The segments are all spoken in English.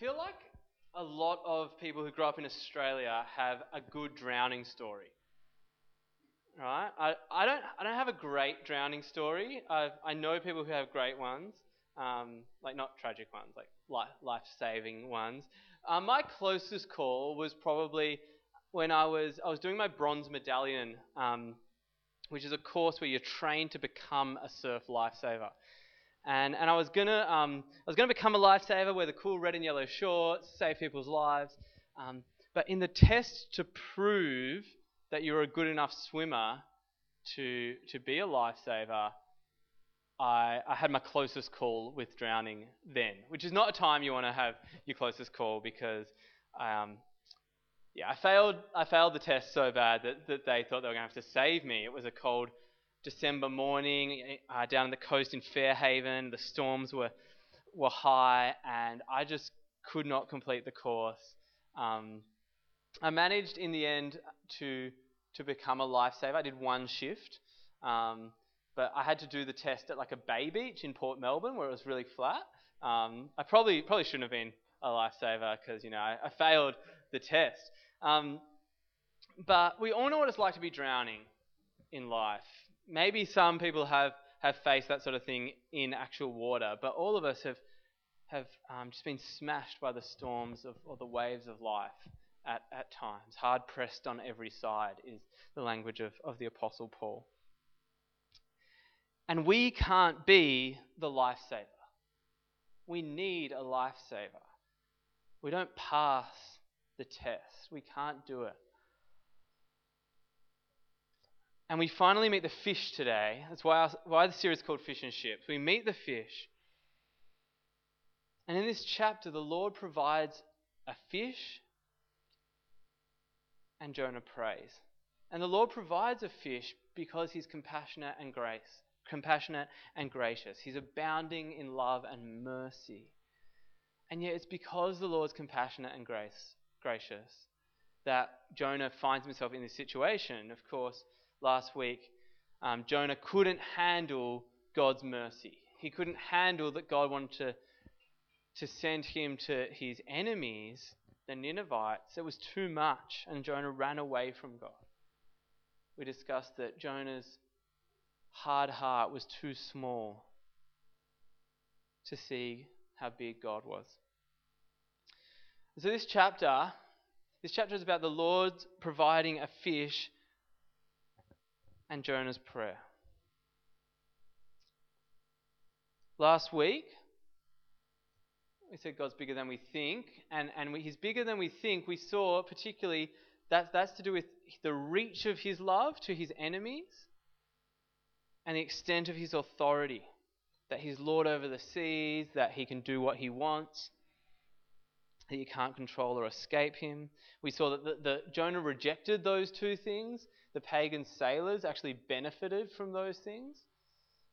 feel like a lot of people who grow up in Australia have a good drowning story. Right? I, I don't I don't have a great drowning story. I've, I know people who have great ones, um, like not tragic ones, like life saving ones. Um, my closest call was probably when I was I was doing my bronze medallion, um, which is a course where you're trained to become a surf lifesaver. And, and I was gonna um, I was gonna become a lifesaver, wear the cool red and yellow shorts, save people's lives. Um, but in the test to prove that you're a good enough swimmer to to be a lifesaver, I, I had my closest call with drowning then, which is not a time you want to have your closest call because um, yeah, I failed. I failed the test so bad that, that they thought they were going to have to save me. It was a cold December morning uh, down on the coast in Fairhaven. The storms were were high, and I just could not complete the course. Um, I managed in the end to to become a lifesaver. I did one shift, um, but I had to do the test at like a bay beach in Port Melbourne where it was really flat. Um, I probably probably shouldn't have been a lifesaver because you know I, I, failed the test. Um, but we all know what it's like to be drowning in life maybe some people have, have faced that sort of thing in actual water, but all of us have, have um, just been smashed by the storms of, or the waves of life at, at times. Hard pressed on every side is the language of, of the Apostle Paul. And we can't be the lifesaver. We need a lifesaver. We don't pass the test. We can't do it. And we finally meet the fish today. That's why, our, why the series is called Fish and Ships. We meet the fish. And in this chapter, the Lord provides a fish, and Jonah prays. And the Lord provides a fish because he's compassionate and grace, compassionate and gracious. He's abounding in love and mercy. And yet it's because the Lord's compassionate and grace, gracious that Jonah finds himself in this situation. Of course, last week, um, Jonah couldn't handle God's mercy. He couldn't handle that God wanted to, to send him to his enemies, the Ninevites. It was too much, and Jonah ran away from God. We discussed that Jonah's hard heart was too small to see how big God was. So this chapter, this chapter is about the Lord providing a fish and Jonah's prayer. Last week, we said God's bigger than we think, and, and He's bigger than we think. We saw particularly that that's to do with the reach of His love to His enemies and the extent of His authority. That He's Lord over the seas, that He can do what He wants, that you can't control or escape Him. We saw that the, the Jonah rejected those two things the pagan sailors actually benefited from those things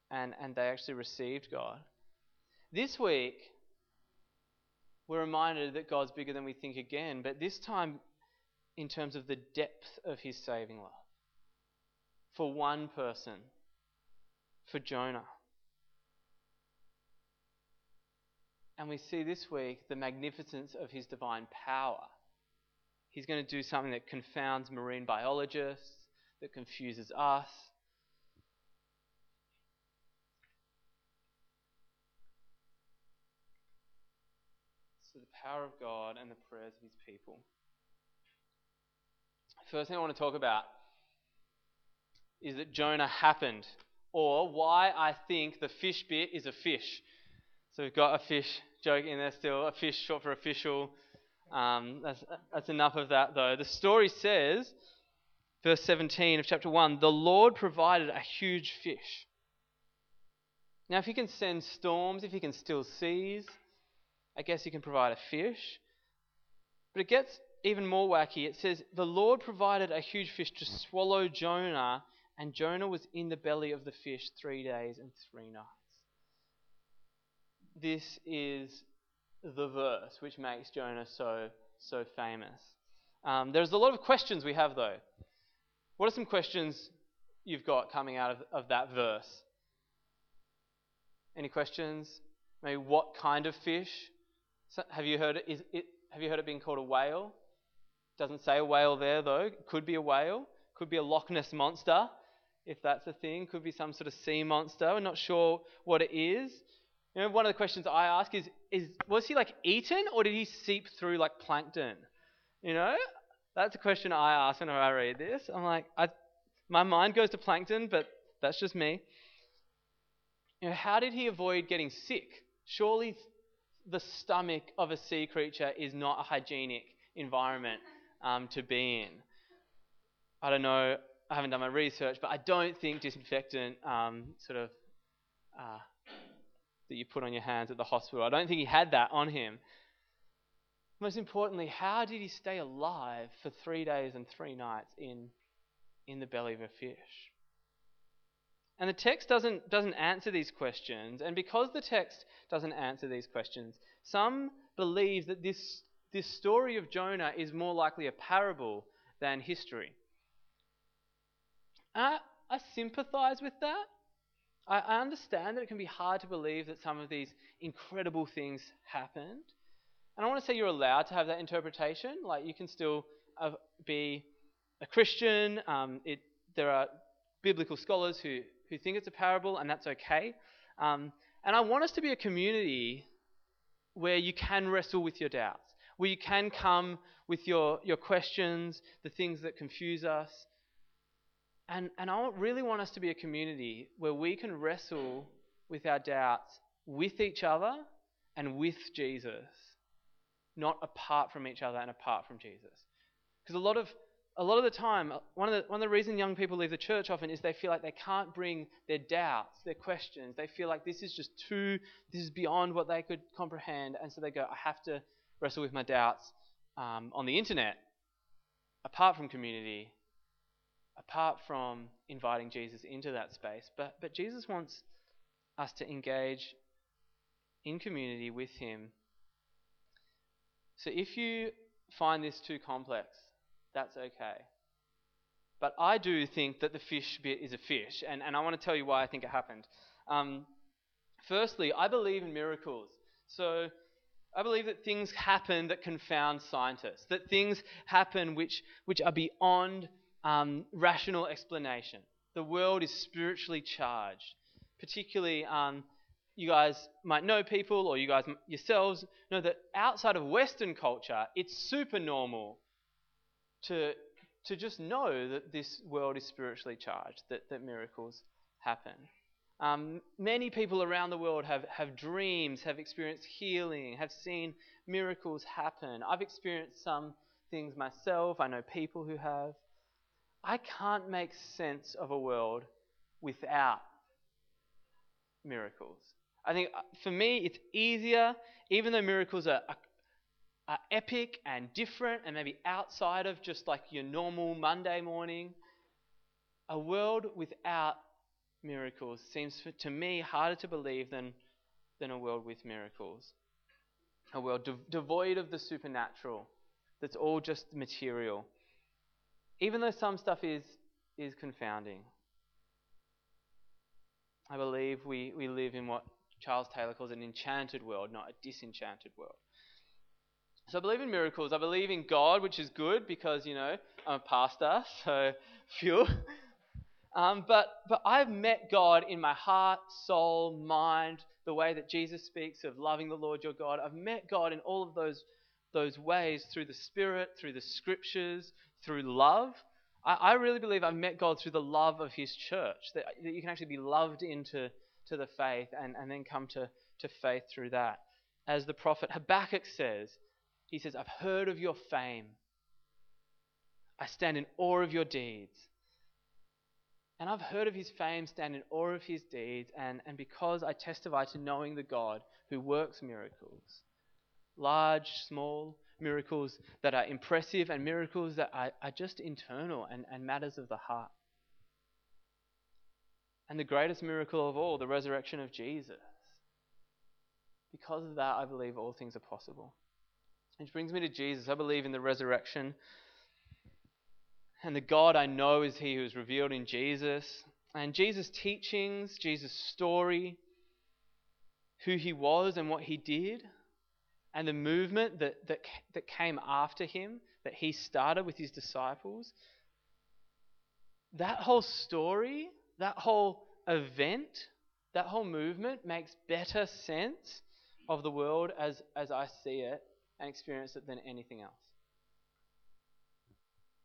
and, and they actually received God. This week, we're reminded that God's bigger than we think again, but this time in terms of the depth of his saving love. For one person, for Jonah. And we see this week the magnificence of his divine power. He's going to do something that confounds marine biologists, that confuses us. So, the power of God and the prayers of his people. First thing I want to talk about is that Jonah happened, or why I think the fish bit is a fish. So we've got a fish joke in there still, a fish short for official. Um, that's, that's enough of that though. The story says verse 17 of chapter 1 the Lord provided a huge fish. Now, if he can send storms, if he can still seas, I guess he can provide a fish. But it gets even more wacky. It says, The Lord provided a huge fish to swallow Jonah, and Jonah was in the belly of the fish three days and three nights. This is the verse which makes Jonah so, so famous. Um, there's a lot of questions we have, though. What are some questions you've got coming out of, of that verse? Any questions? Maybe what kind of fish So, have you heard it, is it? Have you heard it being called a whale? Doesn't say a whale there though. Could be a whale. Could be a Loch Ness monster, if that's a thing. Could be some sort of sea monster. We're not sure what it is. You know, one of the questions I ask is, is was he like eaten or did he seep through like plankton? You know, that's a question I ask whenever I read this. I'm like, I, my mind goes to plankton, but that's just me. You know, how did he avoid getting sick? Surely the stomach of a sea creature is not a hygienic environment um, to be in. I don't know, I haven't done my research, but I don't think disinfectant um, sort of uh, that you put on your hands at the hospital, I don't think he had that on him. Most importantly, how did he stay alive for three days and three nights in, in the belly of a fish? And the text doesn't, doesn't answer these questions. And because the text doesn't answer these questions, some believe that this, this story of Jonah is more likely a parable than history. I, I sympathize with that. I, I understand that it can be hard to believe that some of these incredible things happened. And I want to say you're allowed to have that interpretation. Like, you can still uh, be a Christian. Um, it, there are biblical scholars who, who think it's a parable, and that's okay. Um, and I want us to be a community where you can wrestle with your doubts, where you can come with your, your questions, the things that confuse us, and, and I really want us to be a community where we can wrestle with our doubts with each other and with Jesus, not apart from each other and apart from Jesus. Because a lot of a lot of the time, one of the, one of the reasons young people leave the church often is they feel like they can't bring their doubts, their questions. They feel like this is just too, this is beyond what they could comprehend. And so they go, I have to wrestle with my doubts um, on the internet, apart from community, apart from inviting Jesus into that space. But, but Jesus wants us to engage in community with Him. So if you find this too complex, that's okay. But I do think that the fish bit is a fish, and, and I want to tell you why I think it happened. Um, firstly, I believe in miracles. So I believe that things happen that confound scientists, that things happen which, which are beyond um, rational explanation. The world is spiritually charged. Particularly, um, you guys might know people, or you guys yourselves know that outside of Western culture, it's super normal to, to just know that this world is spiritually charged, that, that miracles happen. Um, many people around the world have, have dreams, have experienced healing, have seen miracles happen. I've experienced some things myself. I know people who have. I can't make sense of a world without miracles. I think uh, for me, it's easier, even though miracles are, are, are, epic and different and maybe outside of just like your normal Monday morning. A world without miracles seems for, to me harder to believe than, than a world with miracles. A world de- devoid of the supernatural, that's all just material even though some stuff is, is confounding. I believe we, we live in what Charles Taylor calls an enchanted world, not a disenchanted world. So I believe in miracles. I believe in God, which is good because, you know, I'm a pastor, so phew. Um, but, but I've met God in my heart, soul, mind, the way that Jesus speaks of loving the Lord your God. I've met God in all of those, those ways through the Spirit, through the Scriptures, through love. I, I really believe I've met God through the love of His church, that, that you can actually be loved into to the faith and, and then come to, to faith through that. As the prophet Habakkuk says, he says, I've heard of your fame. I stand in awe of your deeds. And I've heard of his fame, stand in awe of his deeds, and, and because I testify to knowing the God who works miracles, large, small, miracles that are impressive and miracles that are, are just internal and, and matters of the heart. And the greatest miracle of all, the resurrection of Jesus. Because of that, I believe all things are possible. Which brings me to Jesus. I believe in the resurrection. And the God I know is He who is revealed in Jesus. And Jesus' teachings, Jesus' story, who He was and what He did, and the movement that, that, that came after him, that he started with his disciples, that whole story, that whole event, that whole movement makes better sense of the world as, as I see it and experience it than anything else.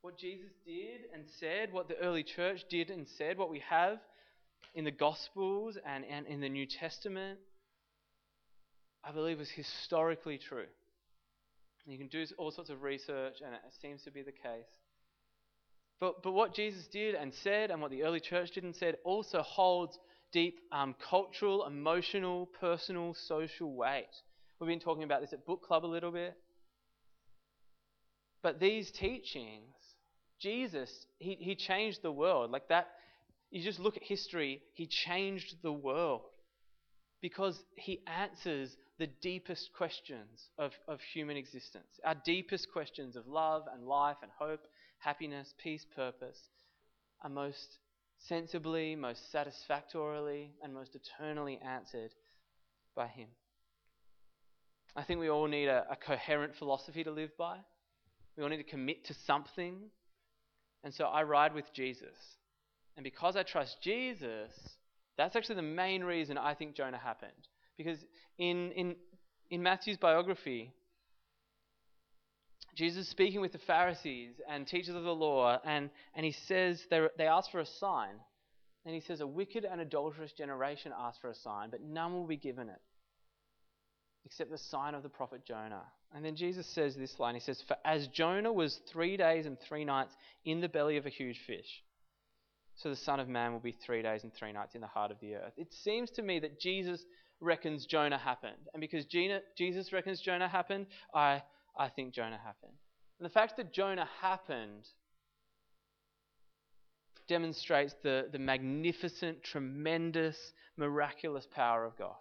What Jesus did and said, what the early church did and said, what we have in the Gospels and, and in the New Testament, I believe is historically true. You can do all sorts of research, and it seems to be the case. But, but what Jesus did and said, and what the early church did and said, also holds deep um, cultural, emotional, personal, social weight. We've been talking about this at book club a little bit. But these teachings, Jesus, he, he changed the world. Like that, you just look at history, he changed the world because he answers the deepest questions of, of human existence. Our deepest questions of love and life and hope, happiness, peace, purpose are most sensibly, most satisfactorily, and most eternally answered by Him. I think we all need a, a, coherent philosophy to live by. We all need to commit to something. And so I ride with Jesus. And because I trust Jesus, that's actually the main reason I think Jonah happened. Because in, in, in Matthew's biography, Jesus is speaking with the Pharisees and teachers of the law, and, and he says, they, they ask for a sign. And he says, A wicked and adulterous generation asks for a sign, but none will be given it except the sign of the prophet Jonah. And then Jesus says this line He says, For as Jonah was three days and three nights in the belly of a huge fish, so the Son of Man will be three days and three nights in the heart of the earth. It seems to me that Jesus reckons Jonah happened. And because Jesus reckons Jonah happened, I I think Jonah happened. And the fact that Jonah happened demonstrates the, the magnificent, tremendous, miraculous power of God.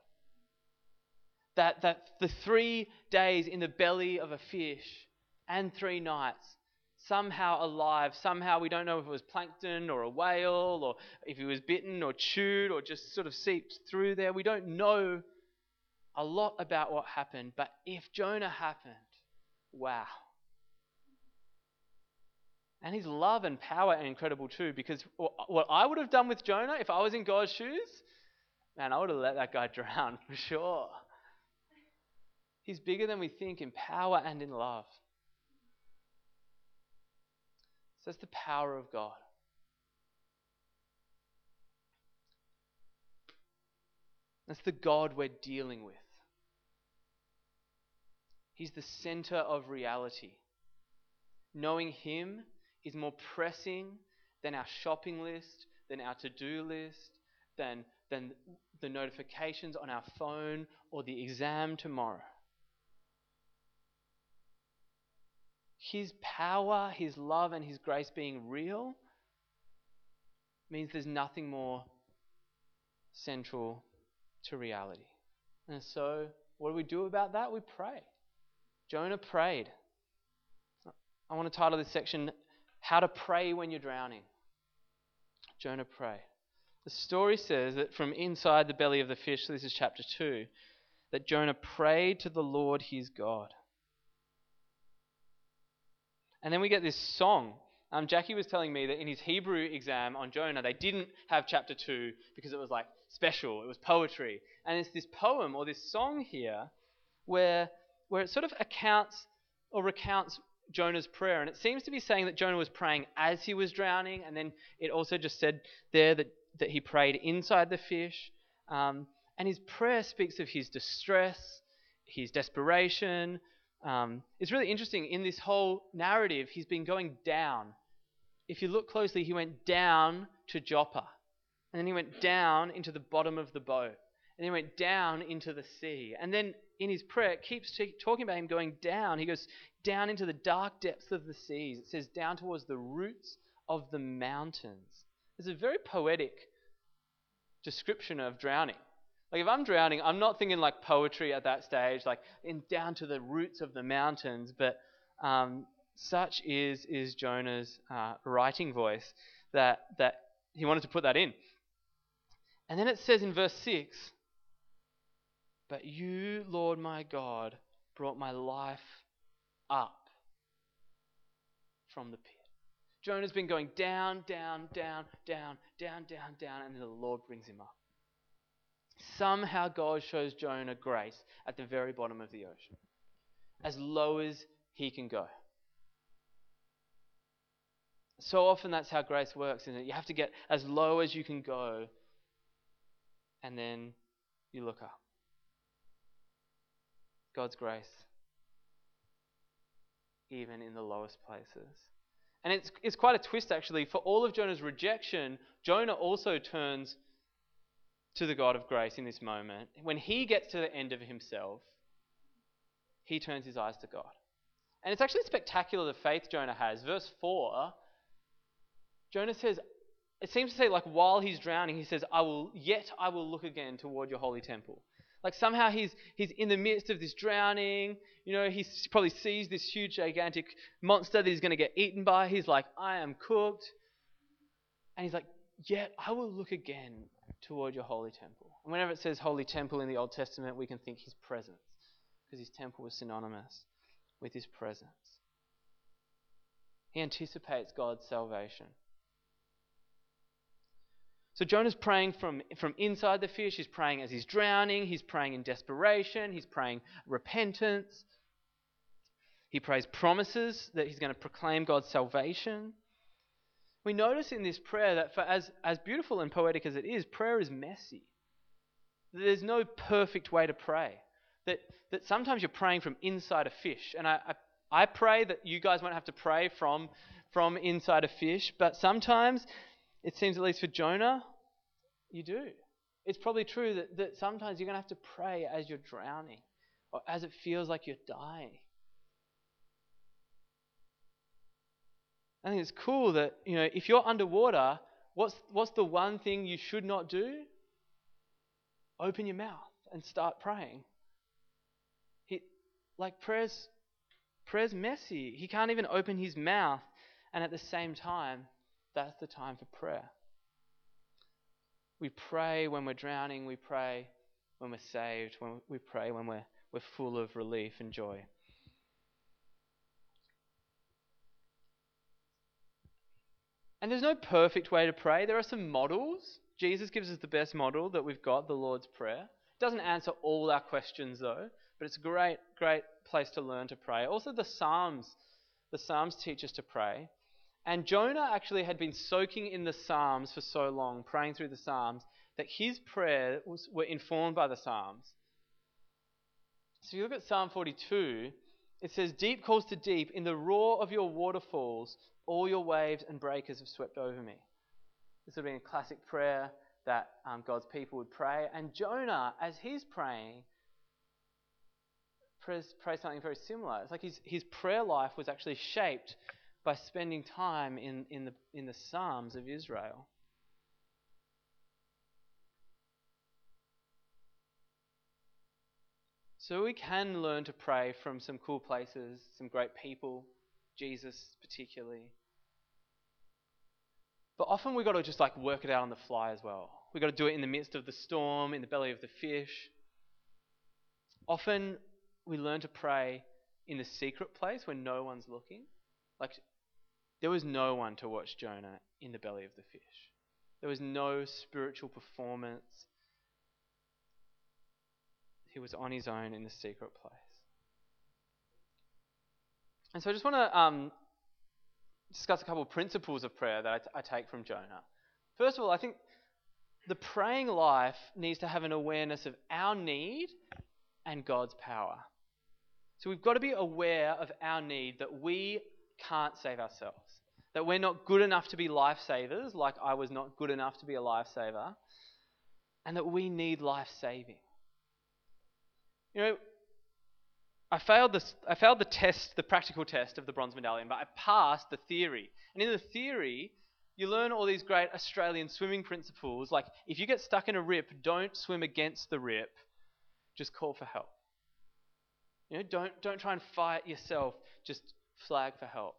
That, that the three days in the belly of a fish and three nights, somehow alive, somehow we don't know if it was plankton or a whale or if he was bitten or chewed or just sort of seeped through there. We don't know a lot about what happened, but if Jonah happened, Wow. And his love and power are incredible too, because what I would have done with Jonah if I was in God's shoes, man, I would have let that guy drown for sure. He's bigger than we think in power and in love. So that's the power of God. That's the God we're dealing with. He's the center of reality. Knowing Him is more pressing than our shopping list, than our to do list, than, than the notifications on our phone or the exam tomorrow. His power, His love, and His grace being real means there's nothing more central to reality. And so, what do we do about that? We pray. Jonah prayed. I want to title this section, How to Pray When You're Drowning. Jonah prayed. The story says that from inside the belly of the fish, this is chapter 2, that Jonah prayed to the Lord his God. And then we get this song. Um, Jackie was telling me that in his Hebrew exam on Jonah, they didn't have chapter 2 because it was like special, it was poetry. And it's this poem or this song here where where it sort of accounts or recounts Jonah's prayer. And it seems to be saying that Jonah was praying as he was drowning, and then it also just said there that, that he prayed inside the fish. Um, and his prayer speaks of his distress, his desperation. Um, it's really interesting. In this whole narrative, he's been going down. If you look closely, he went down to Joppa, and then he went down into the bottom of the boat, and he went down into the sea. And then in his prayer, keeps t- talking about him going down. He goes down into the dark depths of the seas. It says down towards the roots of the mountains. It's a very poetic description of drowning. Like if I'm drowning, I'm not thinking like poetry at that stage, like in down to the roots of the mountains. But um, such is is Jonah's uh, writing voice that that he wanted to put that in. And then it says in verse six but you, Lord my God, brought my life up from the pit. Jonah's been going down, down, down, down, down, down, down, and then the Lord brings him up. Somehow God shows Jonah grace at the very bottom of the ocean, as low as he can go. So often that's how grace works, isn't it? You have to get as low as you can go, and then you look up. God's grace, even in the lowest places. And it's, it's quite a twist, actually. For all of Jonah's rejection, Jonah also turns to the God of grace in this moment. When he gets to the end of himself, he turns his eyes to God. And it's actually spectacular the faith Jonah has. Verse 4, Jonah says, it seems to say, like, while he's drowning, he says, I will, yet I will look again toward your holy temple. Like somehow he's he's in the midst of this drowning. You know, he probably sees this huge, gigantic monster that he's going to get eaten by. He's like, I am cooked. And he's like, Yet I will look again toward your holy temple. And whenever it says holy temple in the Old Testament, we can think his presence, because his temple was synonymous with his presence. He anticipates God's salvation. So Jonah's praying from, from inside the fish. He's praying as he's drowning. He's praying in desperation. He's praying repentance. He prays promises that he's going to proclaim God's salvation. We notice in this prayer that for as, as beautiful and poetic as it is, prayer is messy. There's no perfect way to pray. That, that sometimes you're praying from inside a fish. And I, I, I pray that you guys won't have to pray from, from inside a fish, but sometimes it seems, at least for Jonah, you do. It's probably true that, that sometimes you're going to have to pray as you're drowning or as it feels like you're dying. I think it's cool that, you know, if you're underwater, what's, what's the one thing you should not do? Open your mouth and start praying. He, like prayer's, prayer's messy. He can't even open his mouth, and at the same time, that's the time for prayer. We pray when we're drowning, we pray when we're saved, when we pray when we're, we're full of relief and joy. And there's no perfect way to pray. There are some models. Jesus gives us the best model that we've got, the Lord's Prayer. It doesn't answer all our questions, though, but it's a great, great place to learn to pray. Also, the Psalms. The Psalms teach us to pray. And Jonah actually had been soaking in the Psalms for so long, praying through the Psalms, that his prayers were informed by the Psalms. So if you look at Psalm 42, it says, Deep calls to deep, in the roar of your waterfalls, all your waves and breakers have swept over me. This would have been a classic prayer that um, God's people would pray. And Jonah, as he's praying, prays, prays something very similar. It's like his, his prayer life was actually shaped by spending time in, in, the, in the Psalms of Israel. So we can learn to pray from some cool places, some great people, Jesus particularly. But often we've got to just like work it out on the fly as well. We've got to do it in the midst of the storm, in the belly of the fish. Often we learn to pray in the secret place when no one's looking. Like there was no one to watch Jonah in the belly of the fish. There was no spiritual performance. He was on his own in the secret place. And so I just want to um, discuss a couple of principles of prayer that I, t- I take from Jonah. First of all, I think the praying life needs to have an awareness of our need and God's power. So we've got to be aware of our need that we can't save ourselves. That we're not good enough to be lifesavers, like I was not good enough to be a lifesaver, and that we need life saving. You know, I failed, this, I failed the test, the practical test of the bronze medallion, but I passed the theory. And in the theory, you learn all these great Australian swimming principles, like if you get stuck in a rip, don't swim against the rip, just call for help. You know, don't, don't try and fight yourself, just flag for help.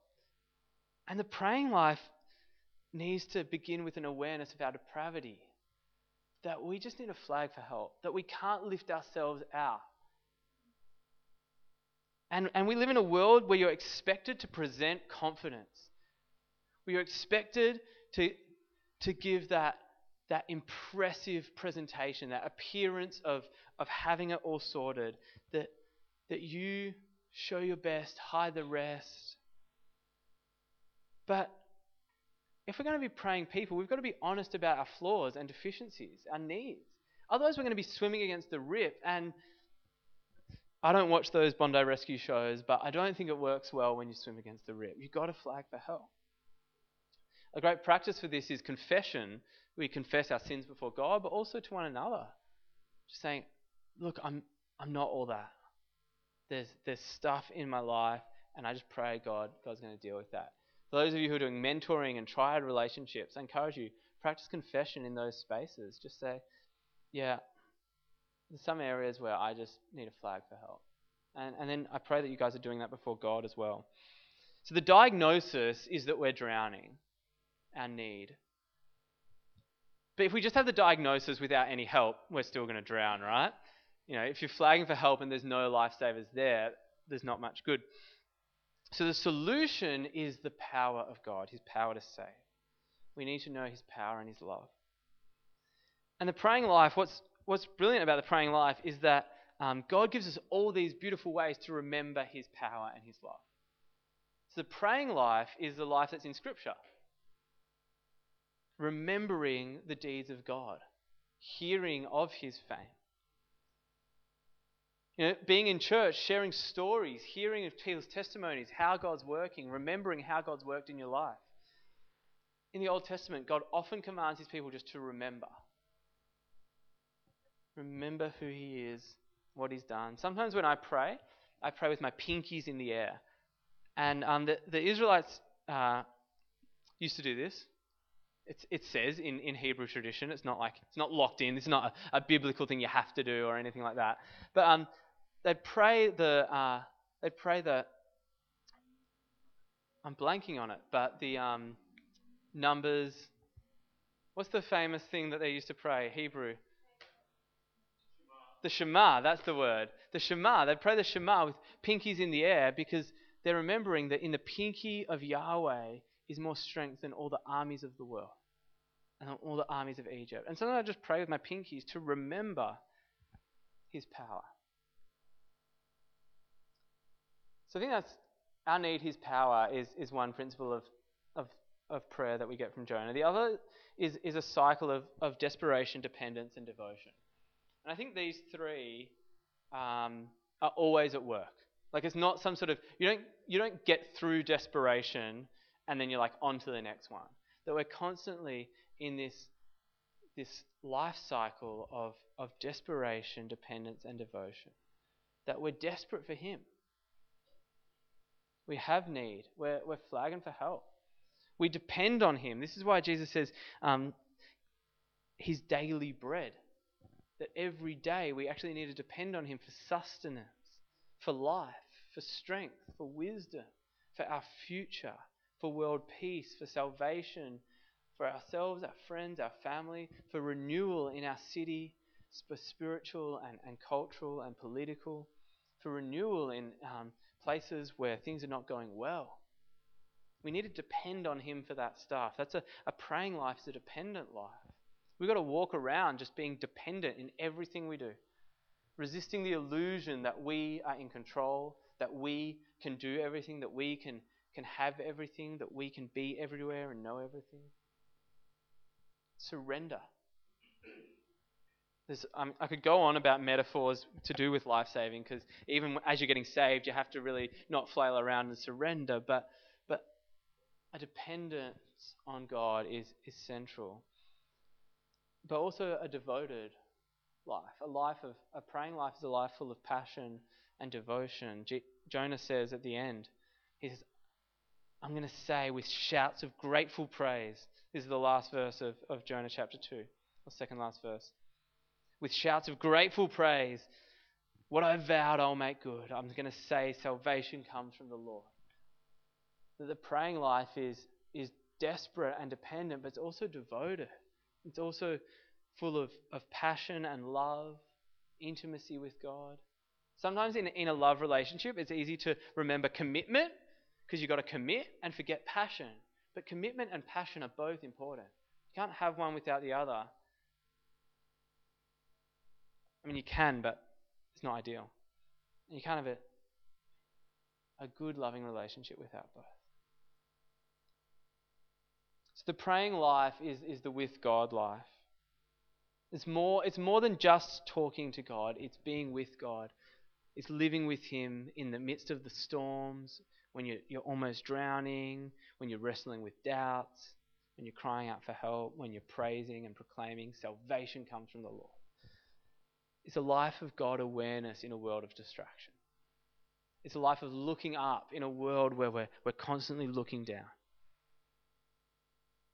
And the praying life needs to begin with an awareness of our depravity. That we just need a flag for help. That we can't lift ourselves out. And, and we live in a world where you're expected to present confidence. Where you're expected to, to give that, that impressive presentation, that appearance of, of having it all sorted, that, that you show your best, hide the rest. But if we're going to be praying people, we've got to be honest about our flaws and deficiencies, our needs. Otherwise, we're going to be swimming against the rip. And I don't watch those Bondi rescue shows, but I don't think it works well when you swim against the rip. You've got to flag for help. A great practice for this is confession. We confess our sins before God, but also to one another. Just saying, look, I'm, I'm not all that. There's, there's stuff in my life, and I just pray God, God's going to deal with that. For those of you who are doing mentoring and triad relationships, I encourage you, practice confession in those spaces. Just say, yeah, there's some areas where I just need a flag for help. And, and then I pray that you guys are doing that before God as well. So the diagnosis is that we're drowning, our need. But if we just have the diagnosis without any help, we're still going to drown, right? You know, if you're flagging for help and there's no lifesavers there, there's not much good. So the solution is the power of God, His power to save. We need to know His power and His love. And the praying life, what's, what's brilliant about the praying life is that um, God gives us all these beautiful ways to remember His power and His love. So the praying life is the life that's in Scripture. Remembering the deeds of God, hearing of His fame. You know, being in church, sharing stories, hearing of people's testimonies, how God's working, remembering how God's worked in your life. In the Old Testament, God often commands his people just to remember. Remember who he is, what he's done. Sometimes when I pray, I pray with my pinkies in the air. And um, the, the Israelites uh, used to do this. It's, it says in, in Hebrew tradition, it's not like it's not locked in. It's not a, a biblical thing you have to do or anything like that. But um, they'd pray the uh, they'd pray the I'm blanking on it, but the um, numbers. What's the famous thing that they used to pray? Hebrew. The Shema, that's the word. The Shema. They pray the Shema with pinkies in the air because they're remembering that in the pinky of Yahweh is more strength than all the armies of the world and all the armies of Egypt. And sometimes I just pray with my pinkies to remember his power. So I think that's our need, his power, is, is one principle of, of, of prayer that we get from Jonah. The other is, is a cycle of, of desperation, dependence, and devotion. And I think these three um, are always at work. Like it's not some sort of you don't you don't get through desperation and then you're like on to the next one. That we're constantly in this this life cycle of, of desperation, dependence, and devotion. That we're desperate for Him. We have need. We're, we're flagging for help. We depend on Him. This is why Jesus says um, His daily bread. That every day we actually need to depend on Him for sustenance, for life, for strength, for wisdom, for our future, for world peace, for salvation, for ourselves, our friends, our family, for renewal in our city, for spiritual and, and cultural and political, for renewal in um, places where things are not going well. We need to depend on Him for that stuff. That's a, a praying life is a dependent life. We've got to walk around just being dependent in everything we do, resisting the illusion that we are in control, that we can do everything, that we can, can have everything, that we can be everywhere and know everything. Surrender. Um, I could go on about metaphors to do with life saving because even as you're getting saved, you have to really not flail around and surrender. But, but a dependence on God is, is central. But also a devoted life. A life of a praying life is a life full of passion and devotion. G- Jonah says at the end, he says, I'm going to say with shouts of grateful praise. This is the last verse of, of Jonah chapter 2, or second last verse with shouts of grateful praise. What I vowed, I'll make good. I'm going to say salvation comes from the Lord. That the praying life is, is desperate and dependent, but it's also devoted. It's also full of, of passion and love, intimacy with God, Sometimes in, in a love relationship, it's easy to remember commitment because you've got to commit and forget passion. But commitment and passion are both important. You can't have one without the other. I mean, you can, but it's not ideal. And you can't have a, a good, loving relationship without both. So the praying life is, is the with God life. It's more, it's more than just talking to God, it's being with God. It's living with Him in the midst of the storms, when you're, you're almost drowning, when you're wrestling with doubts, when you're crying out for help, when you're praising and proclaiming salvation comes from the Lord. It's a life of God awareness in a world of distraction. It's a life of looking up in a world where we're, we're constantly looking down.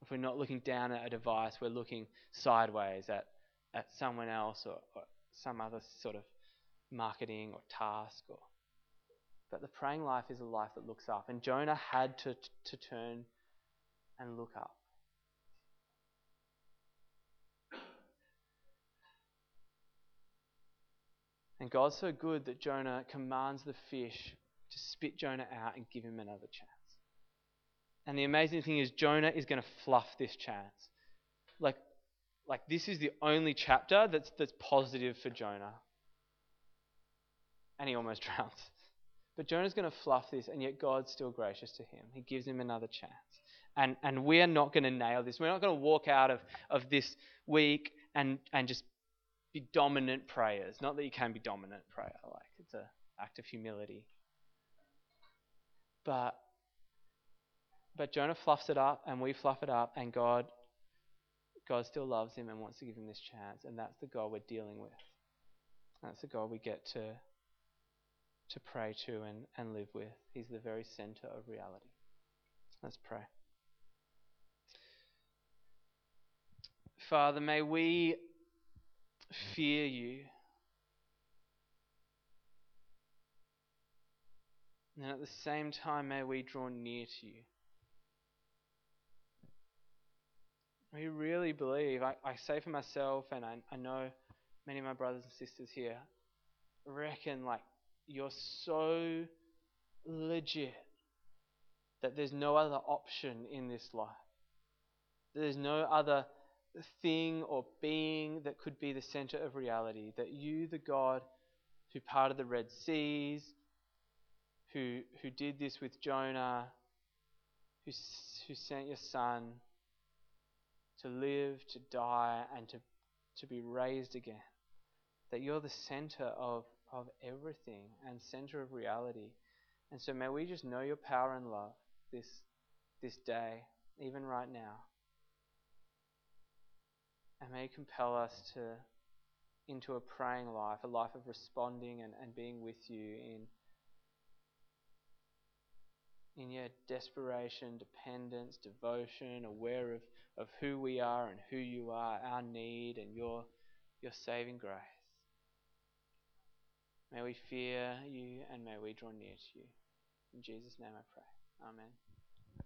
If we're not looking down at a device, we're looking sideways at, at someone else or, or some other sort of marketing or task. Or, but the praying life is a life that looks up. And Jonah had to, to turn and look up. And God's so good that Jonah commands the fish to spit Jonah out and give him another chance. And the amazing thing is, Jonah is going to fluff this chance. Like, like this is the only chapter that's, that's positive for Jonah. And he almost drowns. But Jonah's going to fluff this, and yet God's still gracious to him. He gives him another chance. And, and we're not going to nail this. We're not going to walk out of, of this week and, and just be dominant prayers. Not that you can be dominant prayer, like it's an act of humility. But but Jonah fluffs it up and we fluff it up and God God still loves him and wants to give him this chance and that's the God we're dealing with. That's the God we get to to pray to and, and live with. He's the very center of reality. Let's pray. Father, may we fear you. And at the same time, may we draw near to you. We really believe, I, I say for myself, and I, I know many of my brothers and sisters here reckon like you're so legit that there's no other option in this life. There's no other thing or being that could be the center of reality. That you, the God who parted the Red Seas, who, who did this with Jonah, who, who sent your Son to live, to die, and to, to be raised again. That you're the center of, of everything and center of reality. And so may we just know your power and love this, this day, even right now and may compel us to into a praying life, a life of responding and, and being with you in in your desperation, dependence, devotion, aware of, of who we are and who you are, our need and your your saving grace. May we fear you and may we draw near to you. In Jesus' name I pray. Amen.